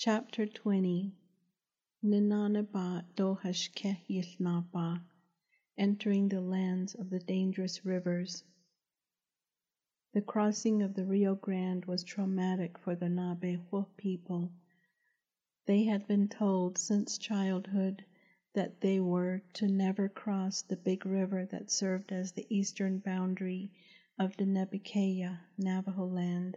Chapter 20 Ninanaba Dohashkeh Yilnaba Entering the lands of the dangerous rivers. The crossing of the Rio Grande was traumatic for the Nabeho people. They had been told since childhood that they were to never cross the big river that served as the eastern boundary of the Nebekeya, Navajo land.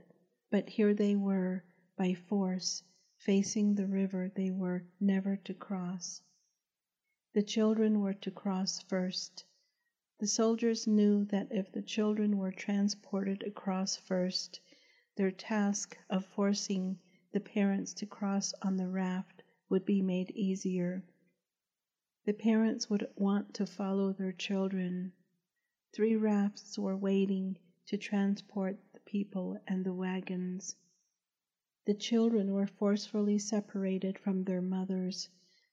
But here they were, by force, facing the river they were never to cross. The children were to cross first. The soldiers knew that if the children were transported across first, their task of forcing the parents to cross on the raft would be made easier. The parents would want to follow their children. Three rafts were waiting to transport the people and the wagons. The children were forcefully separated from their mothers.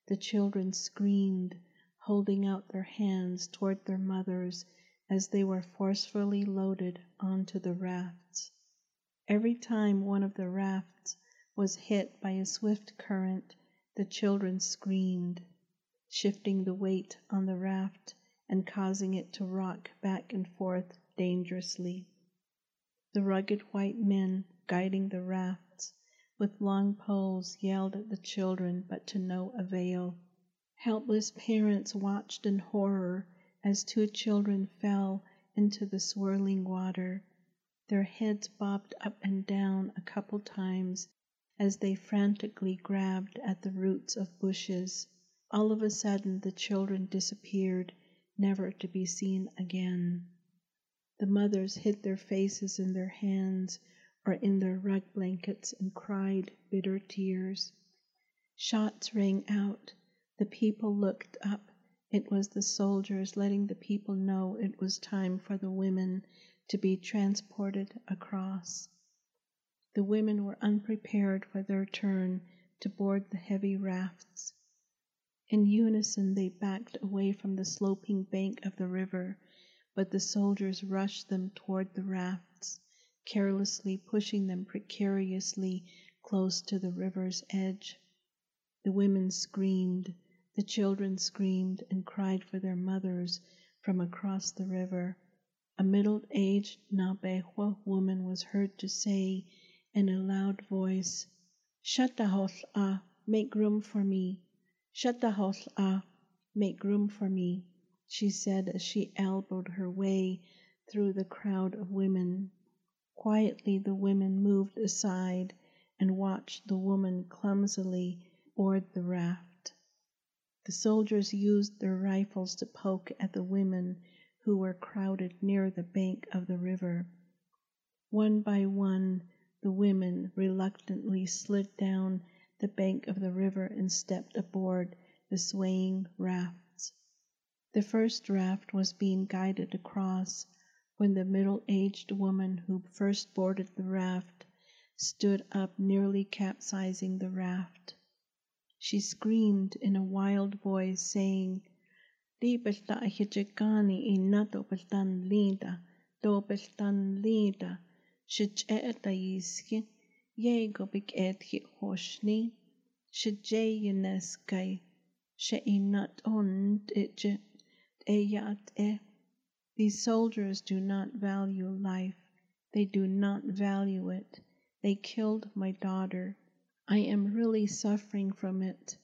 The children screamed, holding out their hands toward their mothers as they were forcefully loaded onto the rafts. Every time one of the rafts was hit by a swift current, the children screamed, shifting the weight on the raft and causing it to rock back and forth dangerously. The rugged white men guiding the rafts with long poles yelled at the children, but to no avail. Helpless parents watched in horror as two children fell into the swirling water. Their heads bobbed up and down a couple times as they frantically grabbed at the roots of bushes. All of a sudden, the children disappeared, never to be seen again. The mothers hid their faces in their hands or in their rug blankets and cried bitter tears. Shots rang out. The people looked up. It was the soldiers letting the people know it was time for the women to be transported across. The women were unprepared for their turn to board the heavy rafts. In unison, they backed away from the sloping bank of the river, but the soldiers rushed them toward the rafts, carelessly pushing them precariously close to the river's edge. The women screamed, the children screamed and cried for their mothers from across the river. A middle aged Nabeho woman was heard to say in a loud voice, Shut the house ah, make room for me. Shut the house ah, make room for me, she said as she elbowed her way through the crowd of women. Quietly the women moved aside and watched the woman clumsily board the raft. The soldiers used their rifles to poke at the women who were crowded near the bank of the river. One by one, the women reluctantly slid down the bank of the river and stepped aboard the swaying rafts. The first raft was being guided across when the middle aged woman who first boarded the raft stood up, nearly capsizing the raft. She screamed in a wild voice, saying, Di belta hijikani inato beltan linda, do beltan linda, shijeta yiski, yego big edhi hoshni, shijay yuneskai, she inat on ije, eyat e. These soldiers do not value life. They do not value it. They killed my daughter. I am really suffering from it.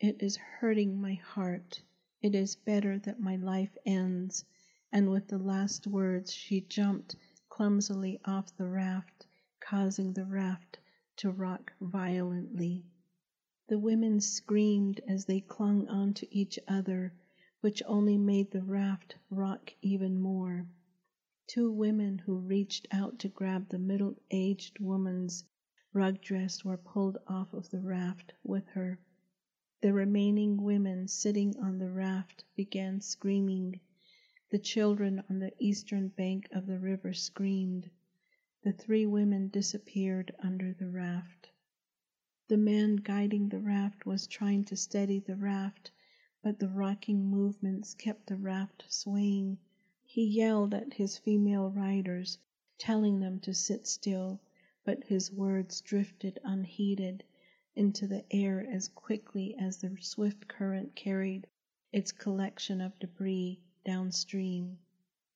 It is hurting my heart. It is better that my life ends. And with the last words, she jumped clumsily off the raft, causing the raft to rock violently. The women screamed as they clung onto each other, which only made the raft rock even more. Two women who reached out to grab the middle aged woman's rug dress were pulled off of the raft with her. The remaining women sitting on the raft began screaming. The children on the eastern bank of the river screamed. The three women disappeared under the raft. The man guiding the raft was trying to steady the raft, but the rocking movements kept the raft swaying. He yelled at his female riders, telling them to sit still, but his words drifted unheeded into the air as quickly as the swift current carried its collection of debris downstream.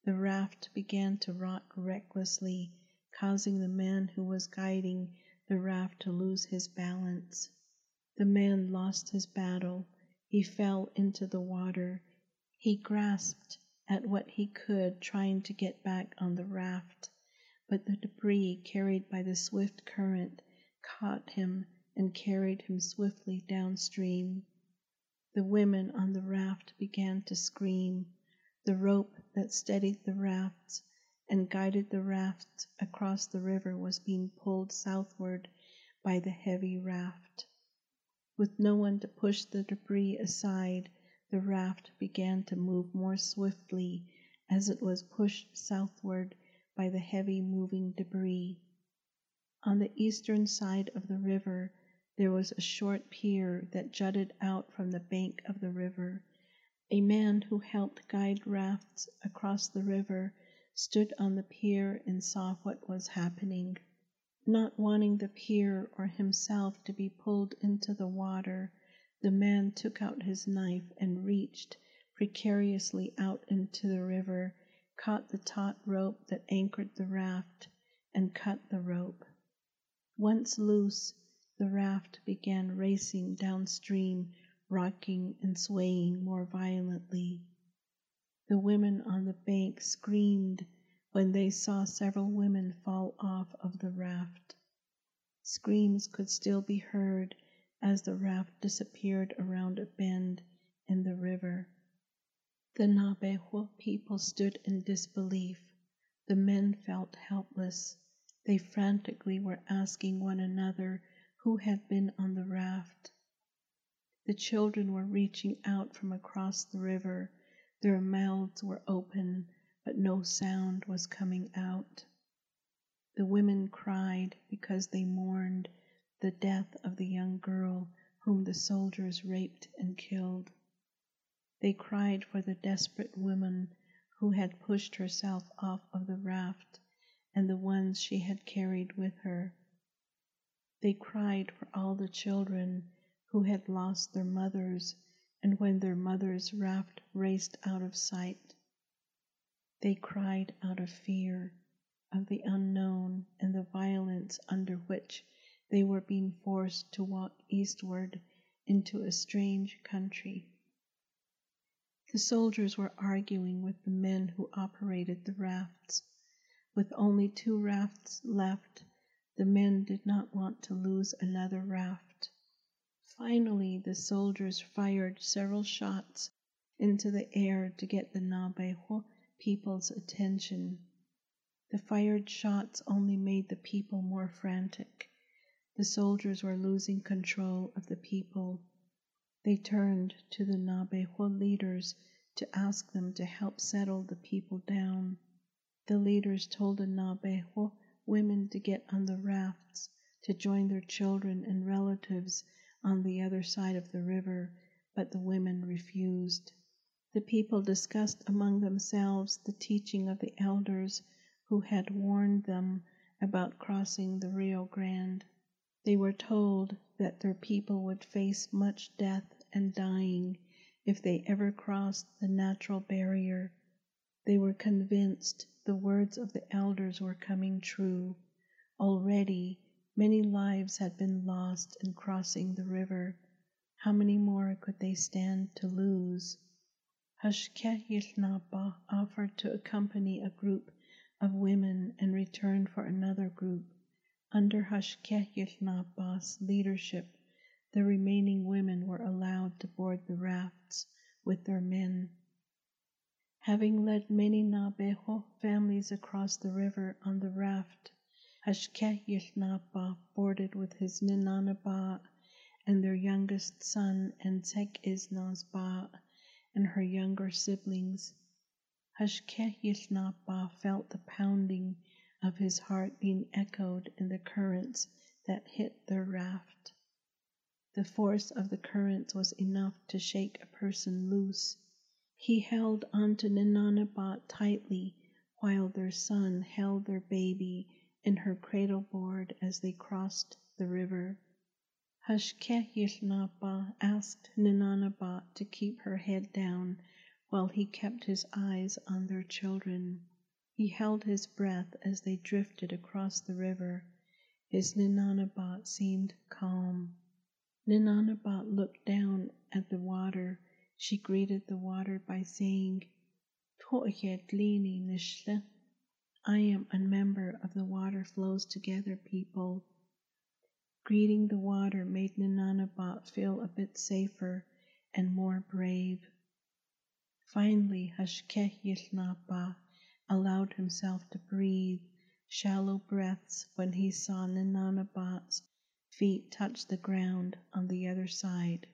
The raft began to rock recklessly, causing the man who was guiding the raft to lose his balance. The man lost his battle. He fell into the water. He grasped at what he could, trying to get back on the raft, but the debris carried by the swift current caught him and carried him swiftly downstream. The women on the raft began to scream. The rope that steadied the raft and guided the raft across the river was being pulled southward by the heavy raft. With no one to push the debris aside, the raft began to move more swiftly as it was pushed southward by the heavy moving debris. On the eastern side of the river, there was a short pier that jutted out from the bank of the river. A man who helped guide rafts across the river stood on the pier and saw what was happening. Not wanting the pier or himself to be pulled into the water, the man took out his knife and reached precariously out into the river, caught the taut rope that anchored the raft, and cut the rope. Once loose, the raft began racing downstream, rocking and swaying more violently. The women on the bank screamed when they saw several women fall off of the raft. Screams could still be heard as the raft disappeared around a bend in the river. The Naabeehó people stood in disbelief. The men felt helpless. They frantically were asking one another who had been on the raft. The children were reaching out from across the river. Their mouths were open, but no sound was coming out. The women cried because they mourned the death of the young girl whom the soldiers raped and killed. They cried for the desperate woman who had pushed herself off of the raft and the ones she had carried with her. They cried for all the children who had lost their mothers and when their mother's raft raced out of sight. They cried out of fear of the unknown and the violence under which they were being forced to walk eastward into a strange country. The soldiers were arguing with the men who operated the rafts. With only two rafts left, the men did not want to lose another raft. Finally, the soldiers fired several shots into the air to get the Naabeehó people's attention. The fired shots only made the people more frantic. The soldiers were losing control of the people. They turned to the Naabeehó leaders to ask them to help settle the people down. The leaders told the Naabeehó women to get on the rafts to join their children and relatives on the other side of the river, but the women refused. The people discussed among themselves the teaching of the elders who had warned them about crossing the Rio Grande. They were told that their people would face much death and dying if they ever crossed the natural barrier. They were convinced the words of the elders were coming true. Already many lives had been lost in crossing the river. How many more could they stand to lose? Hashké offered to accompany a group of women in return for another group. Under Hashké leadership, the remaining women were allowed to board the rafts with their men. Having led many Naabeehó families across the river on the raft, Hashké boarded with his Ninanaba and their youngest son and Tek-Isnazba and her younger siblings. Hashké felt the pounding of his heart being echoed in the currents that hit their raft. The force of the currents was enough to shake a person loose. He held onto Ninanabat tightly while their son held their baby in her cradle board as they crossed the river. Hashkehilnapa asked Ninanabat to keep her head down while he kept his eyes on their children. He held his breath as they drifted across the river. His Ninanabat seemed calm. Ninanabat looked down at the water. She greeted the water by saying, To'yedlini nishle. I am a member of the Water Flows Together people. Greeting the water made Ninanabat feel a bit safer and more brave. Finally, Hashkehilnapa allowed himself to breathe shallow breaths when he saw Ninanabat's feet touch the ground on the other side.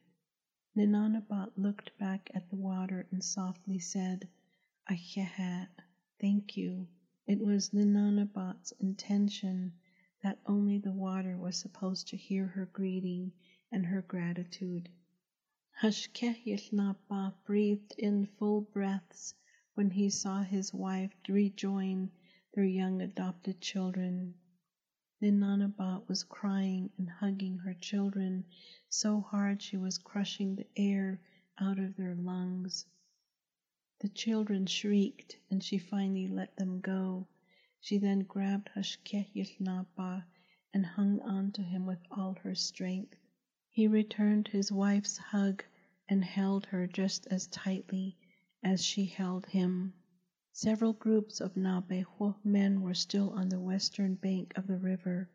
Ninanabat looked back at the water and softly said, Ahehat, thank you. It was Ninanabat's intention that only the water was supposed to hear her greeting and her gratitude. Hashkehilnapa breathed in full breaths when he saw his wife rejoin their young adopted children. Ninanabat was crying and hugging her children so hard she was crushing the air out of their lungs. The children shrieked and she finally let them go. She then grabbed Hashkehilnapa and hung on to him with all her strength. He returned his wife's hug and held her just as tightly as she held him. Several groups of Nabeho men were still on the western bank of the river.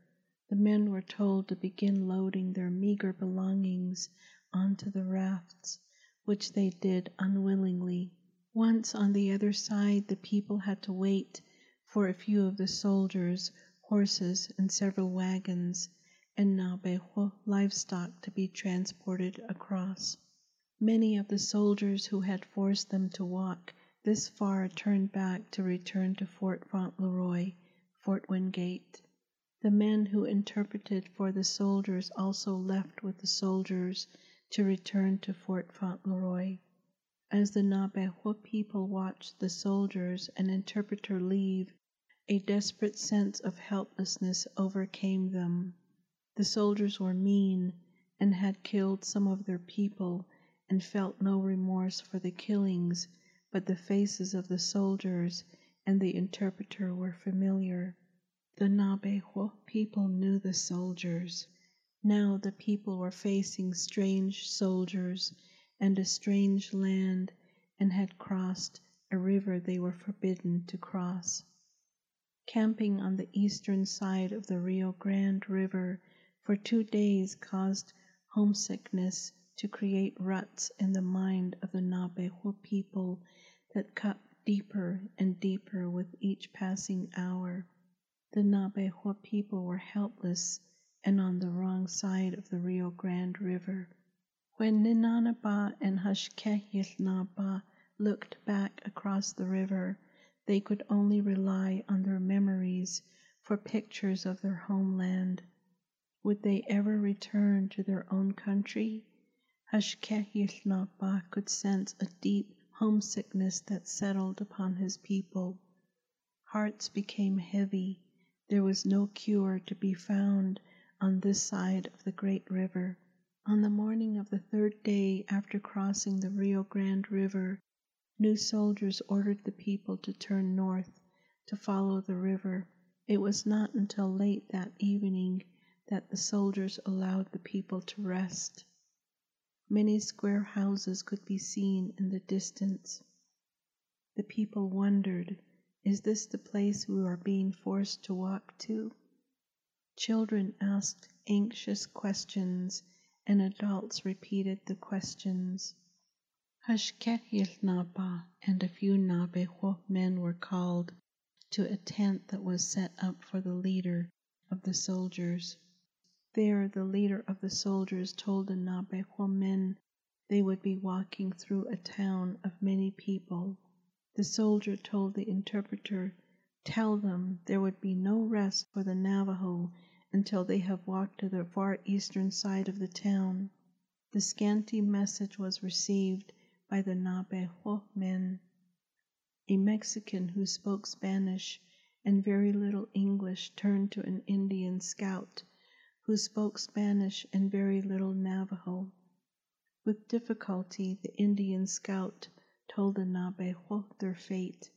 The men were told to begin loading their meager belongings onto the rafts, which they did unwillingly. Once on the other side, the people had to wait for a few of the soldiers, horses, and several wagons, and Nabeho livestock to be transported across. Many of the soldiers who had forced them to walk this far turned back to return to Fort Fauntleroy, Fort Wingate. The men who interpreted for the soldiers also left with the soldiers to return to Fort Fauntleroy. As the Nabeho people watched the soldiers and interpreter leave, a desperate sense of helplessness overcame them. The soldiers were mean and had killed some of their people and felt no remorse for the killings, but the faces of the soldiers and the interpreter were familiar. The Nabeho people knew the soldiers. Now the people were facing strange soldiers and a strange land and had crossed a river they were forbidden to cross. Camping on the eastern side of the Rio Grande River for two days caused homesickness to create ruts in the mind of the Nabeho people that cut deeper and deeper with each passing hour. The Nabeho people were helpless and on the wrong side of the Rio Grande River. When Ninanaba and Hashkehilnaba looked back across the river, they could only rely on their memories for pictures of their homeland. Would they ever return to their own country? Hashkehilnaba could sense a deep homesickness that settled upon his people. Hearts became heavy. There was no cure to be found on this side of the great river. On the morning of the third day after crossing the Rio Grande River, new soldiers ordered the people to turn north to follow the river. It was not until late that evening that the soldiers allowed the people to rest. Many square houses could be seen in the distance. The people wondered, is this the place we are being forced to walk to? Children asked anxious questions and adults repeated the questions. Hashkehilnapa and a few Nabeho men were called to a tent that was set up for the leader of the soldiers. There, the leader of the soldiers told the Nabeho men they would be walking through a town of many people. The soldier told the interpreter, Tell them there would be no rest for the Navajo until they have walked to the far eastern side of the town. The scanty message was received by the Nabeho men. A Mexican who spoke Spanish and very little English turned to an Indian scout who spoke Spanish and very little Navajo. With difficulty, the Indian scout told the Nabejo their fate.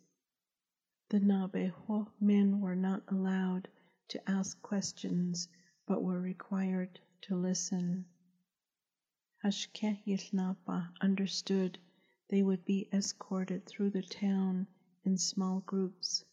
The Nabejo men were not allowed to ask questions, but were required to listen. Hashkehilnapa understood they would be escorted through the town in small groups.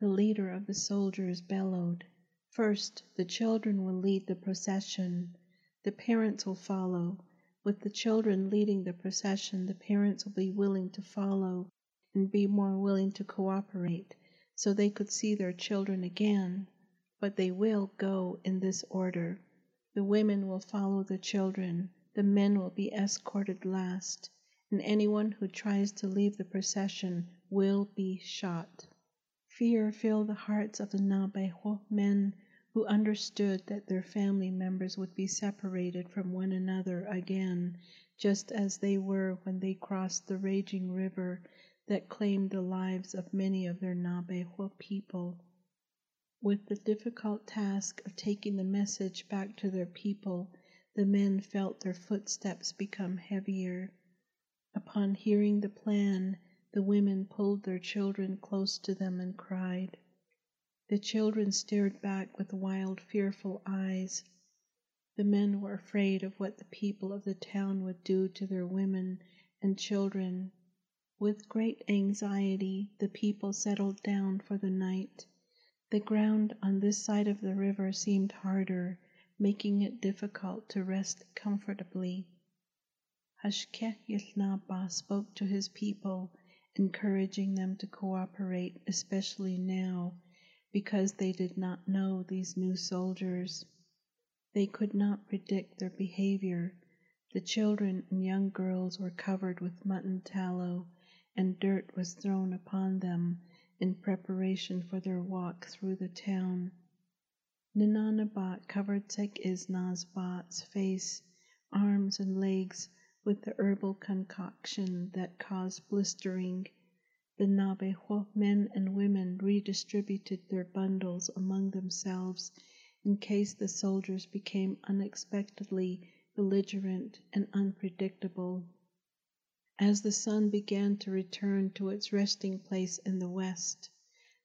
The leader of the soldiers bellowed, First, the children will lead the procession. The parents will follow. With the children leading the procession, the parents will be willing to follow and be more willing to cooperate so they could see their children again. But they will go in this order. The women will follow the children. The men will be escorted last and anyone who tries to leave the procession will be shot. Fear filled the hearts of the Nabejo men who understood that their family members would be separated from one another again, just as they were when they crossed the raging river that claimed the lives of many of their Nabejo people. With the difficult task of taking the message back to their people, the men felt their footsteps become heavier. Upon hearing the plan, the women pulled their children close to them and cried. The children stared back with wild, fearful eyes. The men were afraid of what the people of the town would do to their women and children. With great anxiety, the people settled down for the night. The ground on this side of the river seemed harder, making it difficult to rest comfortably. Hashkehilnapa spoke to his people, encouraging them to cooperate, especially now, because they did not know these new soldiers. They could not predict their behavior. The children and young girls were covered with mutton tallow, and dirt was thrown upon them in preparation for their walk through the town. Ninanabat covered Sekisnazbat's face, arms, and legs with the herbal concoction that caused blistering. The Nabejo men and women redistributed their bundles among themselves in case the soldiers became unexpectedly belligerent and unpredictable. As the sun began to return to its resting place in the west,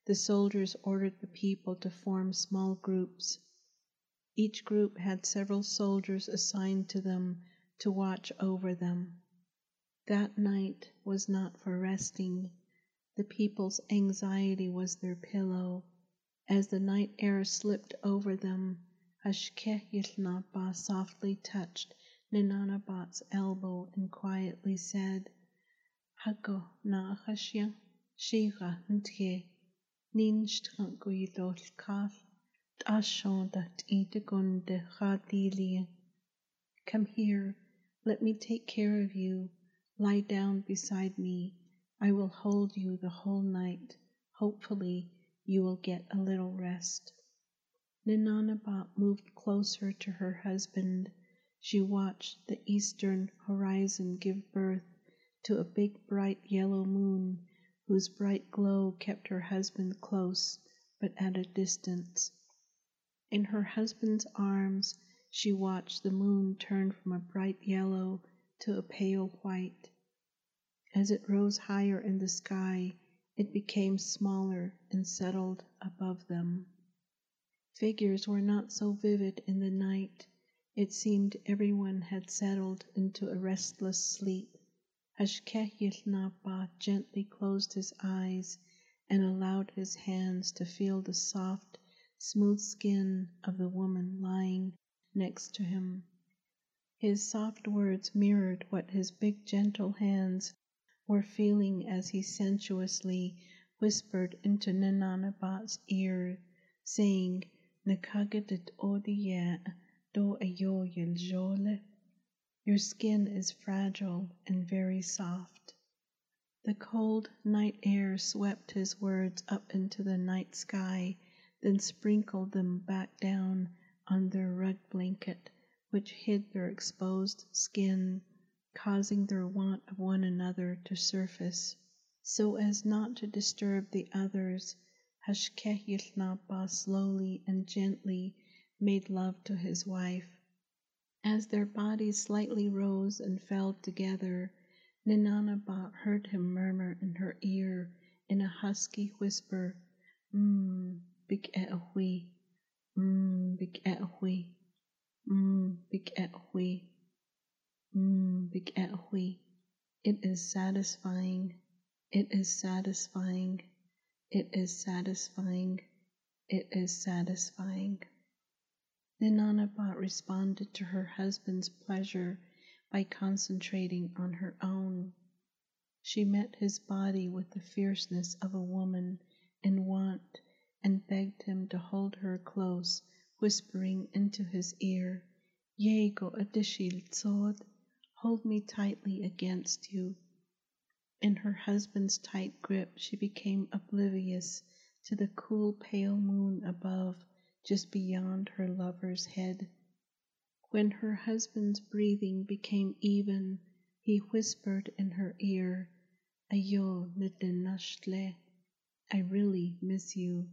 the soldiers ordered the people to form small groups. Each group had several soldiers assigned to them to watch over them. That night was not for resting. The people's anxiety was their pillow. As the night air slipped over them, Hashkehilnapa softly touched Ninanabat's elbow and quietly said, Hago na hashya shiga ntye nin stranguidol kaf ashon dat itegunde khadilian. Come here, let me take care of you. Lie down beside me. I will hold you the whole night. Hopefully, you will get a little rest. Ninanabat moved closer to her husband. She watched the eastern horizon give birth to a big bright yellow moon whose bright glow kept her husband close but at a distance. In her husband's arms, she watched the moon turn from a bright yellow to a pale white. As it rose higher in the sky, it became smaller and settled above them. Figures were not so vivid in the night. It seemed everyone had settled into a restless sleep. Hashkehilnapa gently closed his eyes and allowed his hands to feel the soft, smooth skin of the woman lying next to him. His soft words mirrored what his big gentle hands were feeling as he sensuously whispered into Ninanabat's ear, saying, Nakagadit odiya. Your skin is fragile and very soft. The cold night air swept his words up into the night sky, then sprinkled them back down on their rug blanket, which hid their exposed skin, causing their want of one another to surface. So as not to disturb the others, Hashkehilnapa slowly and gently made love to his wife. As their bodies slightly rose and fell together, Ninanaba heard him murmur in her ear in a husky whisper, Mmm, big ehui, mmm, big ehui, mmm, big ehui, mmm, big ehui. It is satisfying, it is satisfying, it is satisfying, it is satisfying. Ninanabat responded to her husband's pleasure by concentrating on her own. She met his body with the fierceness of a woman in want and begged him to hold her close, whispering into his ear, Yego adishil tzod, hold me tightly against you. In her husband's tight grip, she became oblivious to the cool pale moon above, just beyond her lover's head. When her husband's breathing became even, he whispered in her ear, Ayo Nidinashle, I really miss you.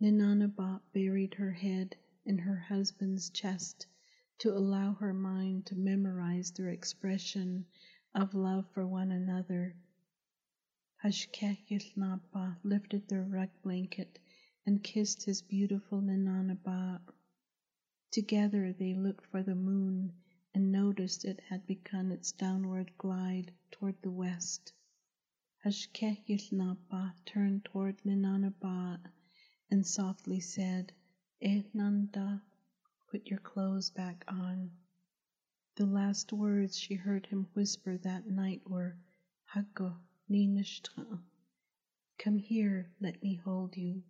Ninanabat buried her head in her husband's chest to allow her mind to memorize their expression of love for one another. Hashkeh lifted their rug blanket and kissed his beautiful Ninanaba. Together they looked for the moon and noticed it had begun its downward glide toward the west. Hashkeh turned toward Ninanaba and softly said, Eh Nanda, put your clothes back on. The last words she heard him whisper that night were, Hago Ninishtra. Come here, let me hold you.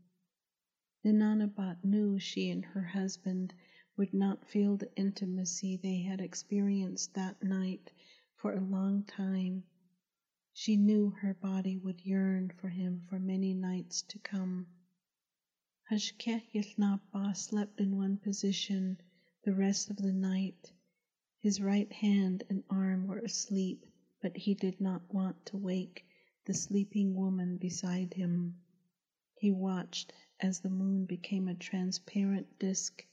Ninanabat knew she and her husband would not feel the intimacy they had experienced that night for a long time. She knew her body would yearn for him for many nights to come. Hashkeh Yilnaba slept in one position the rest of the night. His right hand and arm were asleep, but he did not want to wake the sleeping woman beside him. He watched as the moon became a transparent disk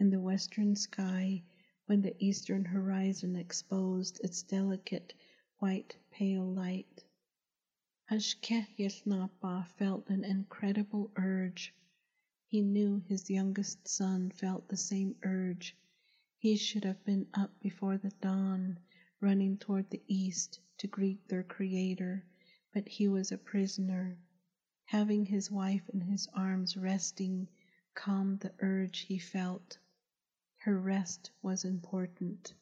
in the western sky when the eastern horizon exposed its delicate white pale light. Hashkeh Yesnapa felt an incredible urge. He knew his youngest son felt the same urge. He should have been up before the dawn, running toward the east to greet their Creator but he was a prisoner. Having his wife in his arms resting calmed the urge he felt. Her rest was important.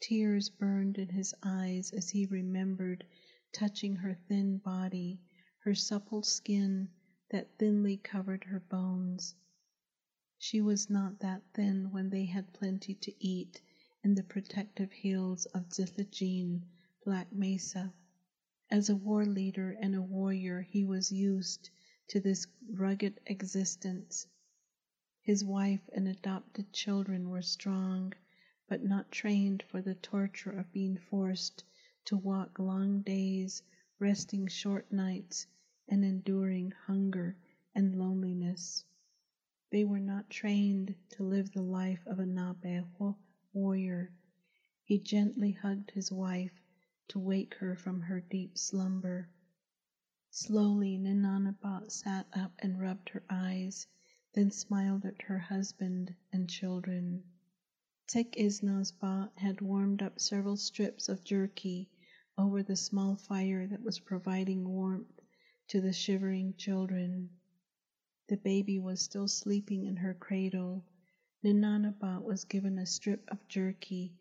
Tears burned in his eyes as he remembered touching her thin body, her supple skin that thinly covered her bones. She was not that thin when they had plenty to eat in the protective hills of Zilhagene, Black Mesa. As a war leader and a warrior, he was used to this rugged existence. His wife and adopted children were strong, but not trained for the torture of being forced to walk long days, resting short nights, and enduring hunger and loneliness. They were not trained to live the life of a Nabeho warrior. He gently hugged his wife to wake her from her deep slumber. Slowly Ninanabat sat up and rubbed her eyes, then smiled at her husband and children. Tek Isnosba had warmed up several strips of jerky over the small fire that was providing warmth to the shivering children. The baby was still sleeping in her cradle. Ninanabat was given a strip of jerky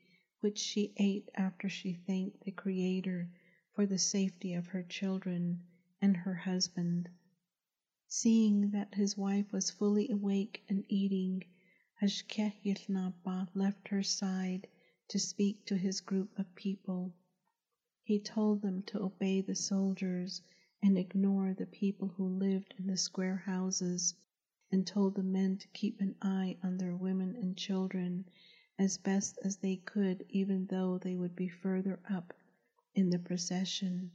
which she ate after she thanked the Creator for the safety of her children and her husband. Seeing that his wife was fully awake and eating, Hashkeh left her side to speak to his group of people. He told them to obey the soldiers and ignore the people who lived in the square houses, and told the men to keep an eye on their women and children as best as they could, even though they would be further up in the procession.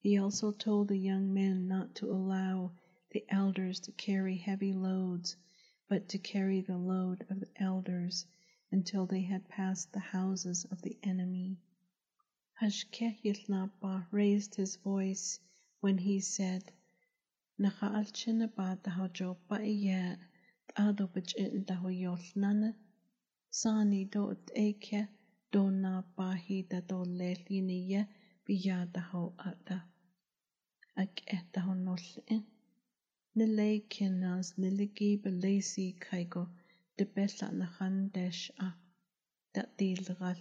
He also told the young men not to allow the elders to carry heavy loads, but to carry the load of the elders until they had passed the houses of the enemy. Hashkehilnapa raised his voice when he said, Nakaalchinaba tahojo pa'iya t'ado bach'in tahoyolnana, sani do t'eke do na pahi da do leliniya biya taho ata. Ak etaho nol'in. Nilay kinas niligi belasi kaigo de bella na handesh a da dilgal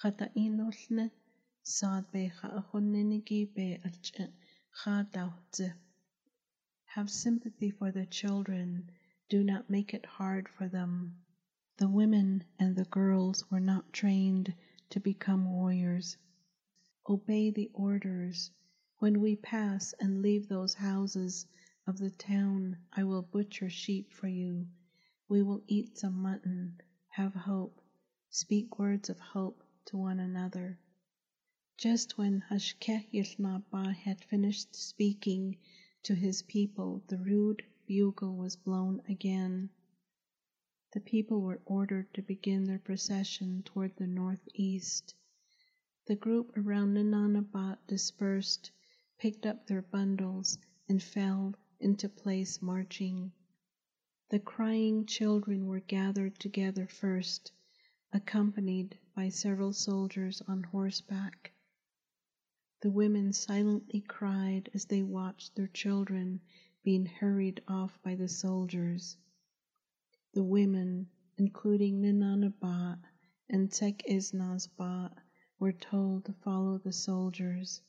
khata inolne sad be kha khonnenigi be alch kha dawtze. Have sympathy for the children. Do not make it hard for them. The women and the girls were not trained to become warriors. Obey the orders. When we pass and leave those houses of the town, I will butcher sheep for you. We will eat some mutton, have hope, speak words of hope to one another. Just when Hashkeh had finished speaking to his people, the rude bugle was blown again. The people were ordered to begin their procession toward the northeast. The group around Ninanabat dispersed, picked up their bundles, and fell into place marching. The crying children were gathered together first, accompanied by several soldiers on horseback. The women silently cried as they watched their children being hurried off by the soldiers. The women, including Ninanabat and Tek Isnazbat, were told to follow the soldiers.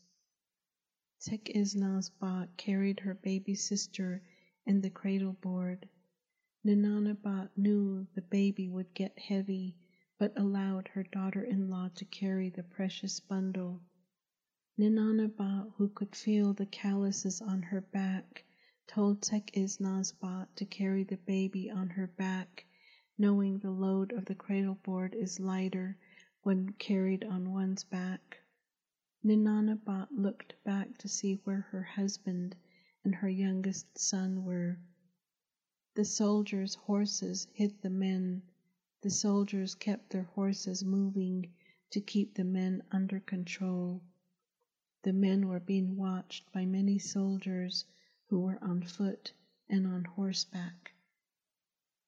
Tek Isnazbat carried her baby sister in the cradle board. Ninanabat knew the baby would get heavy, but allowed her daughter-in-law to carry the precious bundle. Ninanabat, who could feel the calluses on her back, told Tek Isnazbat to carry the baby on her back, knowing the load of the cradle board is lighter when carried on one's back. Ninanabat looked back to see where her husband and her youngest son were. The soldiers' horses hit the men. The soldiers kept their horses moving to keep the men under control. The men were being watched by many soldiers who were on foot and on horseback.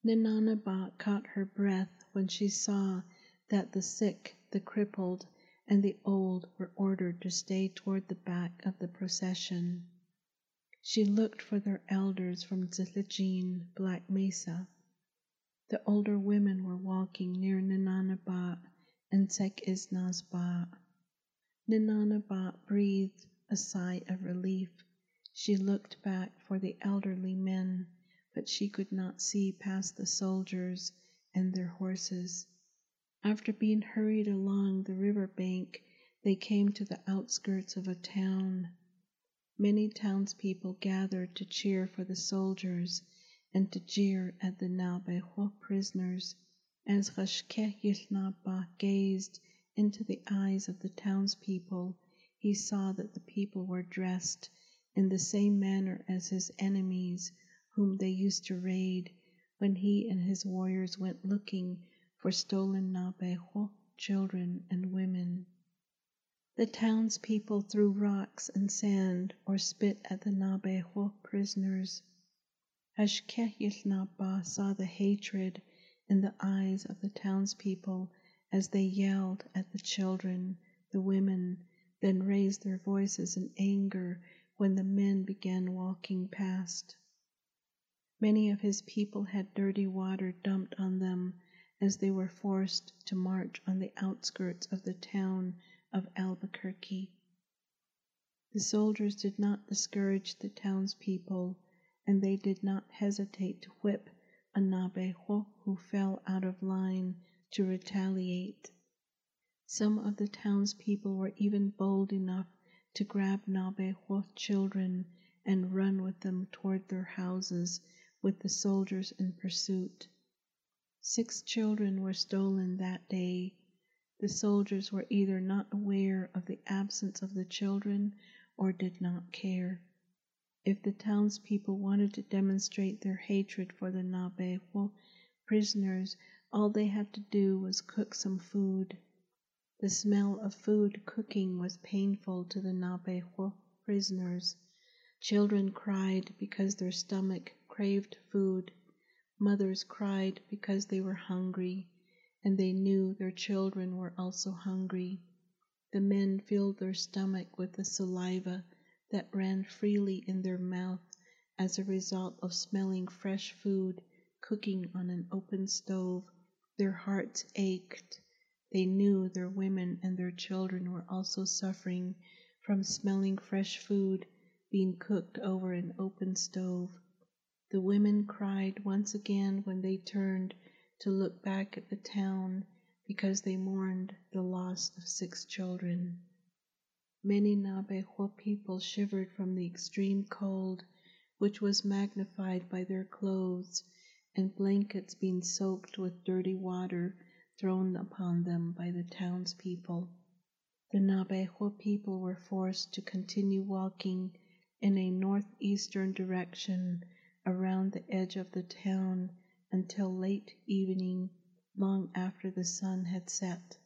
Ninanabat caught her breath when she saw that the sick, the crippled, and the old were ordered to stay toward the back of the procession. She looked for their elders from Zlichine, Black Mesa. The older women were walking near Ninanabat and Tek Isnazbat. Ninanabat breathed a sigh of relief. She looked back for the elderly men, but she could not see past the soldiers and their horses. After being hurried along the river bank, they came to the outskirts of a town. Many townspeople gathered to cheer for the soldiers and to jeer at the Nabeho prisoners. As Rashkeh Yilnaba gazed into the eyes of the townspeople, he saw that the people were dressed in the same manner as his enemies, whom they used to raid when he and his warriors went looking for stolen Nabeho children and women. The townspeople threw rocks and sand or spit at the Nabeho prisoners. Hashkehilnaba saw the hatred in the eyes of the townspeople as they yelled at the children, the women, then raised their voices in anger when the men began walking past. Many of his people had dirty water dumped on them as they were forced to march on the outskirts of the town of Albuquerque. The soldiers did not discourage the townspeople, and they did not hesitate to whip a Nabejo who fell out of line to retaliate. Some of the townspeople were even bold enough to grab Nabejo children and run with them toward their houses with the soldiers in pursuit. Six children were stolen that day. The soldiers were either not aware of the absence of the children or did not care. If the townspeople wanted to demonstrate their hatred for the Nabejo prisoners, all they had to do was cook some food. The smell of food cooking was painful to the Nabejo prisoners. Children cried because their stomach craved food. Mothers cried because they were hungry, and they knew their children were also hungry. The men filled their stomach with the saliva that ran freely in their mouth as a result of smelling fresh food cooking on an open stove. Their hearts ached. They knew their women and their children were also suffering from smelling fresh food being cooked over an open stove. The women cried once again when they turned to look back at the town because they mourned the loss of six children. Many Nabejo people shivered from the extreme cold, which was magnified by their clothes and blankets being soaked with dirty water thrown upon them by the townspeople. The Nabejo people were forced to continue walking in a northeastern direction around the edge of the town until late evening, long after the sun had set.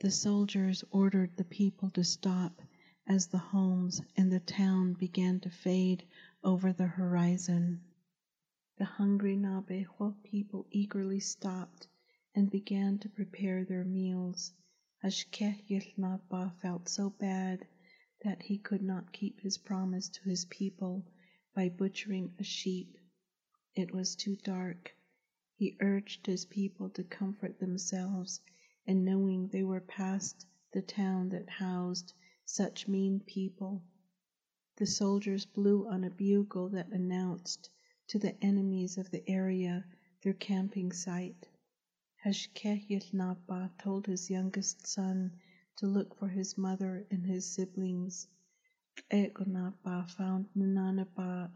The soldiers ordered the people to stop as the homes in the town began to fade over the horizon. The hungry Nabejo people eagerly stopped and began to prepare their meals. Hashkehilnapa felt so bad that he could not keep his promise to his people by butchering a sheep. It was too dark. He urged his people to comfort themselves, and knowing they were past the town that housed such mean people. The soldiers blew on a bugle that announced to the enemies of the area their camping site. Hashkehilnapa told his youngest son to look for his mother and his siblings. Egonapa found Nananapa.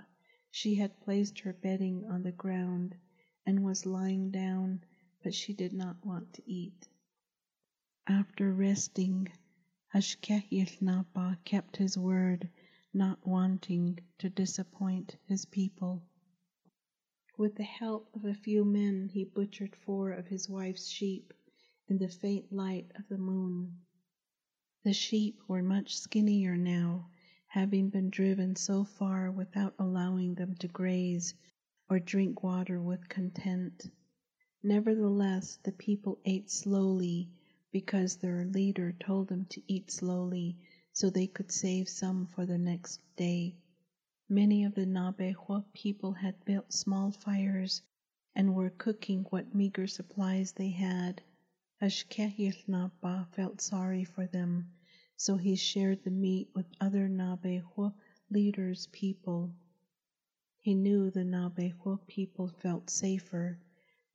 She had placed her bedding on the ground and was lying down, but she did not want to eat. After resting, Hashkehilnapa kept his word, not wanting to disappoint his people. With the help of a few men, he butchered four of his wife's sheep in the faint light of the moon. The sheep were much skinnier now, having been driven so far without allowing them to graze or drink water with content. Nevertheless, the people ate slowly because their leader told them to eat slowly so they could save some for the next day. Many of the Nabejo people had built small fires and were cooking what meager supplies they had. Hashkehilnapa felt sorry for them, so he shared the meat with other Nabejo leaders' people. He knew the Nabejo people felt safer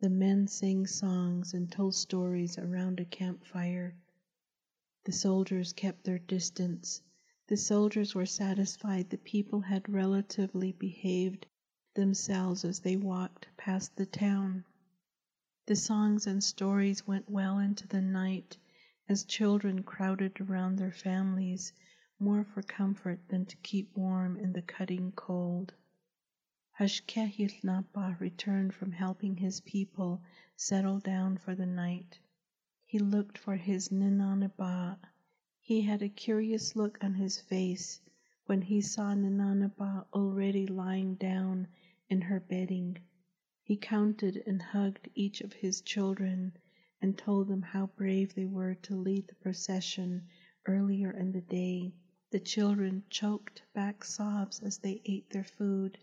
the men sang songs and told stories around a campfire. The soldiers kept their distance. The soldiers were satisfied the people had relatively behaved themselves as they walked past the town. The songs and stories went well into the night as children crowded around their families, more for comfort than to keep warm in the cutting cold. Hashkehilnapa returned from helping his people settle down for the night. He looked for his Ninanaba. He had a curious look on his face when he saw Ninanaba already lying down in her bedding. He counted and hugged each of his children and told them how brave they were to lead the procession earlier in the day. The children choked back sobs as they ate their food.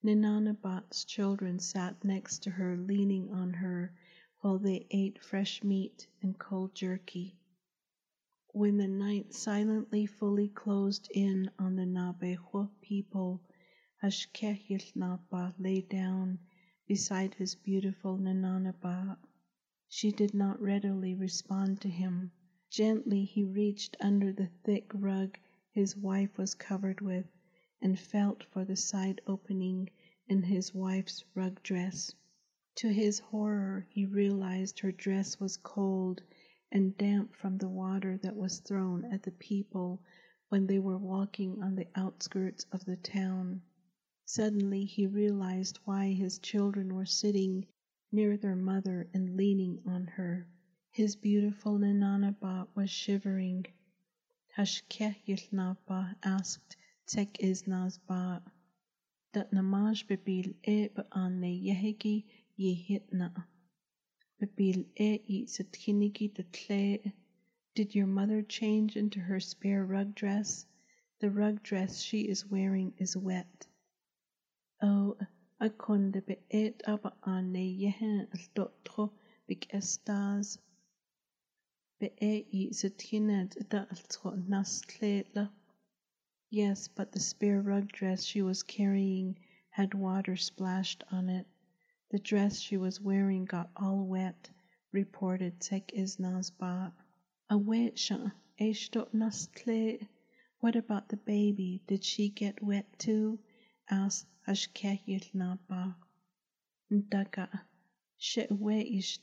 Ninanabat's children sat next to her, leaning on her, while they ate fresh meat and cold jerky. When the night silently fully closed in on the Nabejo people, Hashkehilnapa lay down beside his beautiful Ninanabat. She did not readily respond to him. Gently he reached under the thick rug his wife was covered with and felt for the side opening in his wife's rug dress. To his horror, he realized her dress was cold and damp from the water that was thrown at the people when they were walking on the outskirts of the town. Suddenly he realized why his children were sitting near their mother and leaning on her. His beautiful Ninanaba was shivering. Hashkeh Yilnaba asked Tek Isnazba, Dat namaj bebil e be an ne yehegi yehitna. Bebil e satkinigi de tle. Did your mother change into her spare rug dress? The rug dress she is wearing is wet. Oh, akonde be et aba an ne yehen al big estas. Yes, but the spare rug dress she was carrying had water splashed on it. The dress she was wearing got all wet, reported Tek Isnazba. Awesha, eshto nastle. What about the baby? Did she get wet too? asked Hashkehilnaba. Ndaga, she we ish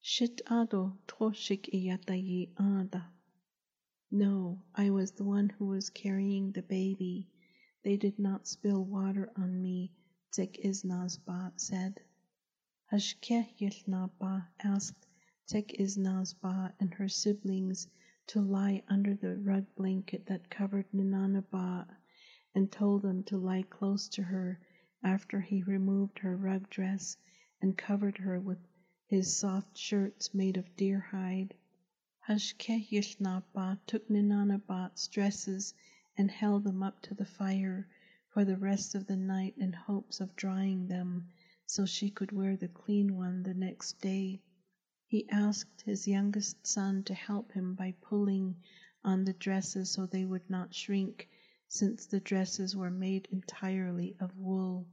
Shit troshik iyatayi ada. No, I was the one who was carrying the baby. They did not spill water on me, Tek Isnazba said. Hashkehilnaba asked Tek Isnazba and her siblings to lie under the rug blanket that covered Ninanaba and told them to lie close to her after he removed her rug dress and covered her with his soft shirts made of deer hide. Hashkehilnaba took Ninanabat's dresses and held them up to the fire for the rest of the night in hopes of drying them so she could wear the clean one the next day. He asked his youngest son to help him by pulling on the dresses so they would not shrink, since the dresses were made entirely of wool.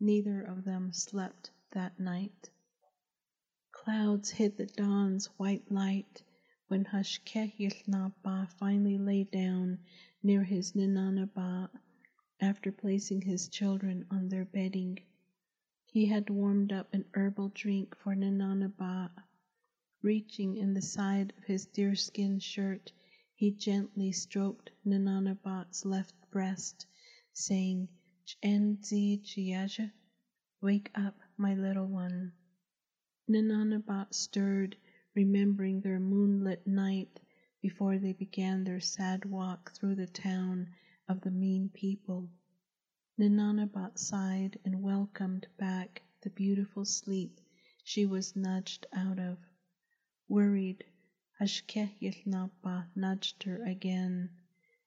Neither of them slept that night. Clouds hid the dawn's white light when Hashkehilnaba finally lay down near his Ninanaba after placing his children on their bedding. He had warmed up an herbal drink for Ninanaba. Reaching in the side of his deerskin shirt, he gently stroked Ninanabat's left breast, saying, Chenzi Chiaja, wake up, my little one. Ninanabat stirred, remembering their moonlit night before they began their sad walk through the town of the mean people. Ninanabat sighed and welcomed back the beautiful sleep she was nudged out of. Worried, Hashkeh Yilnaba nudged her again.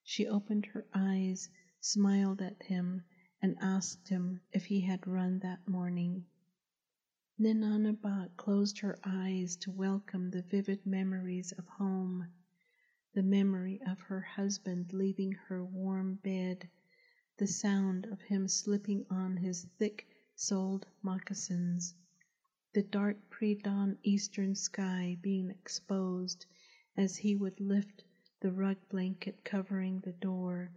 She opened her eyes, smiled at him, and asked him if he had run that morning. Ninanabat closed her eyes to welcome the vivid memories of home, the memory of her husband leaving her warm bed, the sound of him slipping on his thick soled moccasins, the dark pre-dawn eastern sky being exposed as he would lift the rug blanket covering the door,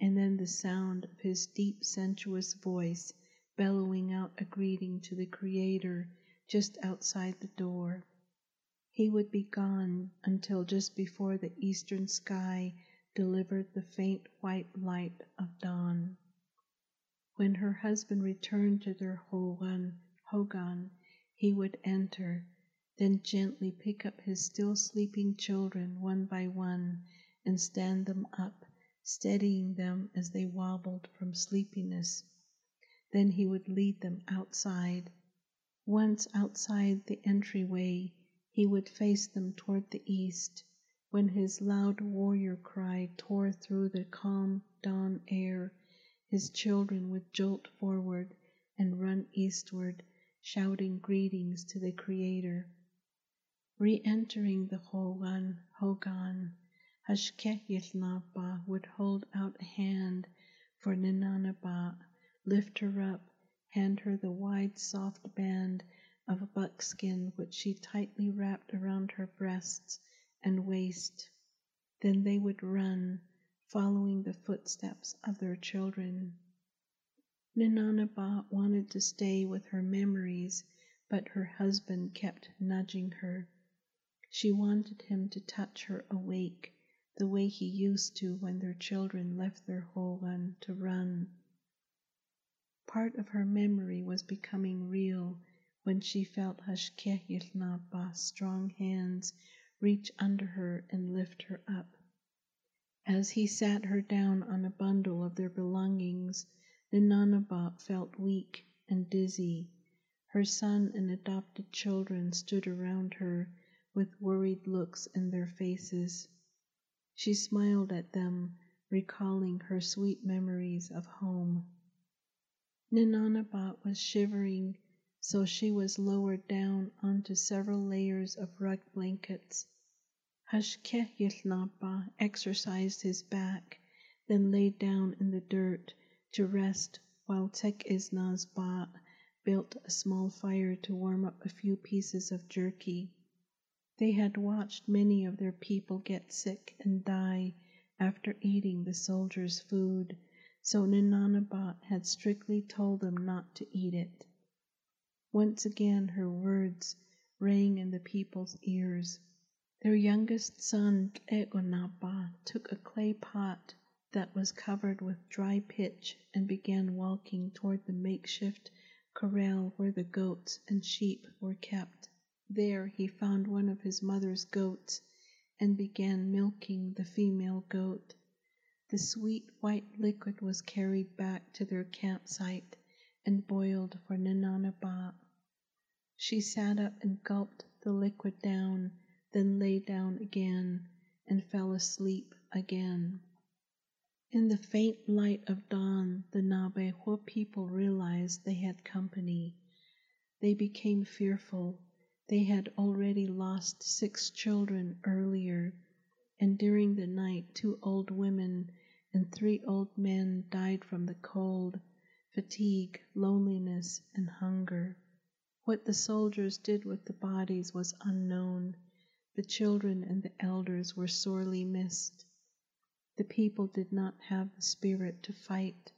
and then the sound of his deep sensuous voice bellowing out a greeting to the Creator just outside the door. He would be gone until just before the eastern sky delivered the faint white light of dawn. When her husband returned to their Hogan, he would enter, then gently pick up his still sleeping children one by one and stand them up, steadying them as they wobbled from sleepiness. Then he would lead them outside. Once outside the entryway, he would face them toward the east. When his loud warrior cry tore through the calm dawn air, his children would jolt forward and run eastward, shouting greetings to the Creator. Re-entering the Hogan, Hogan, Hashkehilnaba would hold out a hand for Ninanaba lift her up, hand her the wide soft band of buckskin which she tightly wrapped around her breasts and waist. Then they would run, following the footsteps of their children. Ninanaba wanted to stay with her memories, but her husband kept nudging her. She wanted him to touch her awake, the way he used to when their children left their hogan to run. Part of her memory was becoming real when she felt Hashkehilnapa's strong hands reach under her and lift her up. As he sat her down on a bundle of their belongings, Ninanaba felt weak and dizzy. Her son and adopted children stood around her with worried looks in their faces. She smiled at them, recalling her sweet memories of home. Ninanabat was shivering, so she was lowered down onto several layers of rug blankets. Hashkehilnapa exercised his back, then lay down in the dirt to rest while Tek Isnazbat built a small fire to warm up a few pieces of jerky. They had watched many of their people get sick and die after eating the soldiers' food, so Ninanabat had strictly told them not to eat it. Once again her words rang in the people's ears. Their youngest son, Egonapa, took a clay pot that was covered with dry pitch and began walking toward the makeshift corral where the goats and sheep were kept. There he found one of his mother's goats and began milking the female goat. The sweet white liquid was carried back to their campsite and boiled for Ninanaba. She sat up and gulped the liquid down, then lay down again and fell asleep again. In the faint light of dawn, the Nabehua people realized they had company. They became fearful they had already lost six children earlier, and during the night two old women and three old men died from the cold, fatigue, loneliness, and hunger. What the soldiers did with the bodies was unknown. The children and the elders were sorely missed. The people did not have the spirit to fight,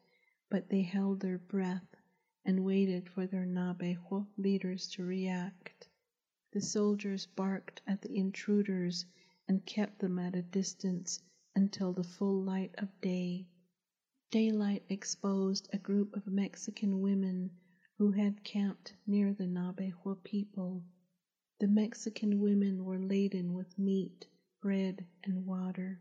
but they held their breath and waited for their Nabehua leaders to react. The soldiers barked at the intruders and kept them at a distance until the full light of day. Daylight exposed a group of Mexican women who had camped near the Nabehua people. The Mexican women were laden with meat, bread, and water.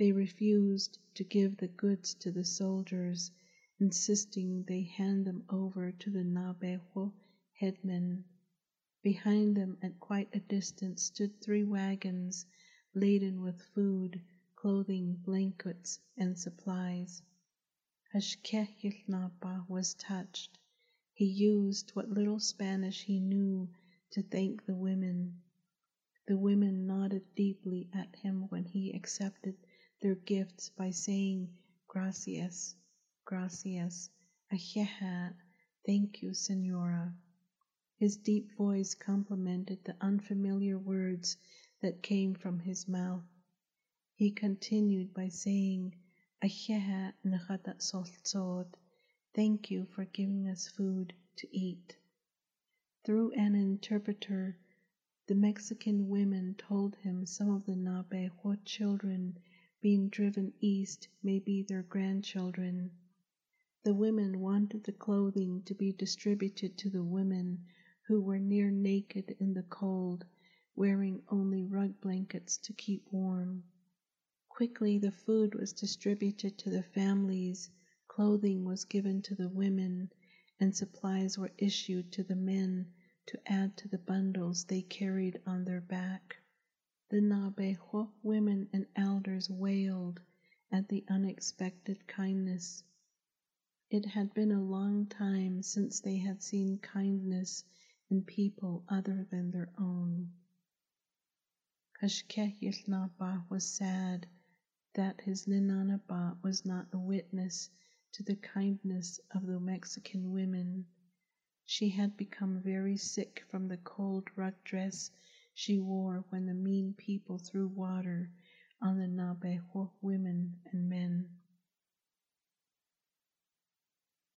They refused to give the goods to the soldiers, insisting they hand them over to the Nabehua headmen. Behind them, at quite a distance, stood three wagons laden with food, clothing, blankets, and supplies. Hashkehilnapa was touched. He used what little Spanish he knew to thank the women. The women nodded deeply at him when he accepted their gifts by saying, Gracias, gracias, ajeha, thank you, senora. His deep voice complemented the unfamiliar words that came from his mouth. He continued by saying, Aheha soltzod, thank you for giving us food to eat. Through an interpreter, the Mexican women told him some of the Nabehua children being driven east may be their grandchildren. The women wanted the clothing to be distributed to the women who were near naked in the cold, wearing only rug blankets to keep warm. Quickly the food was distributed to the families, clothing was given to the women, and supplies were issued to the men to add to the bundles they carried on their back. The Nabehua women and elders wailed at the unexpected kindness. It had been a long time since they had seen kindness in people other than their own. Hashkehilnapa was sad that his Ninanaba was not a witness to the kindness of the Mexican women. She had become very sick from the cold rug dress she wore when the mean people threw water on the Nabehua women and men.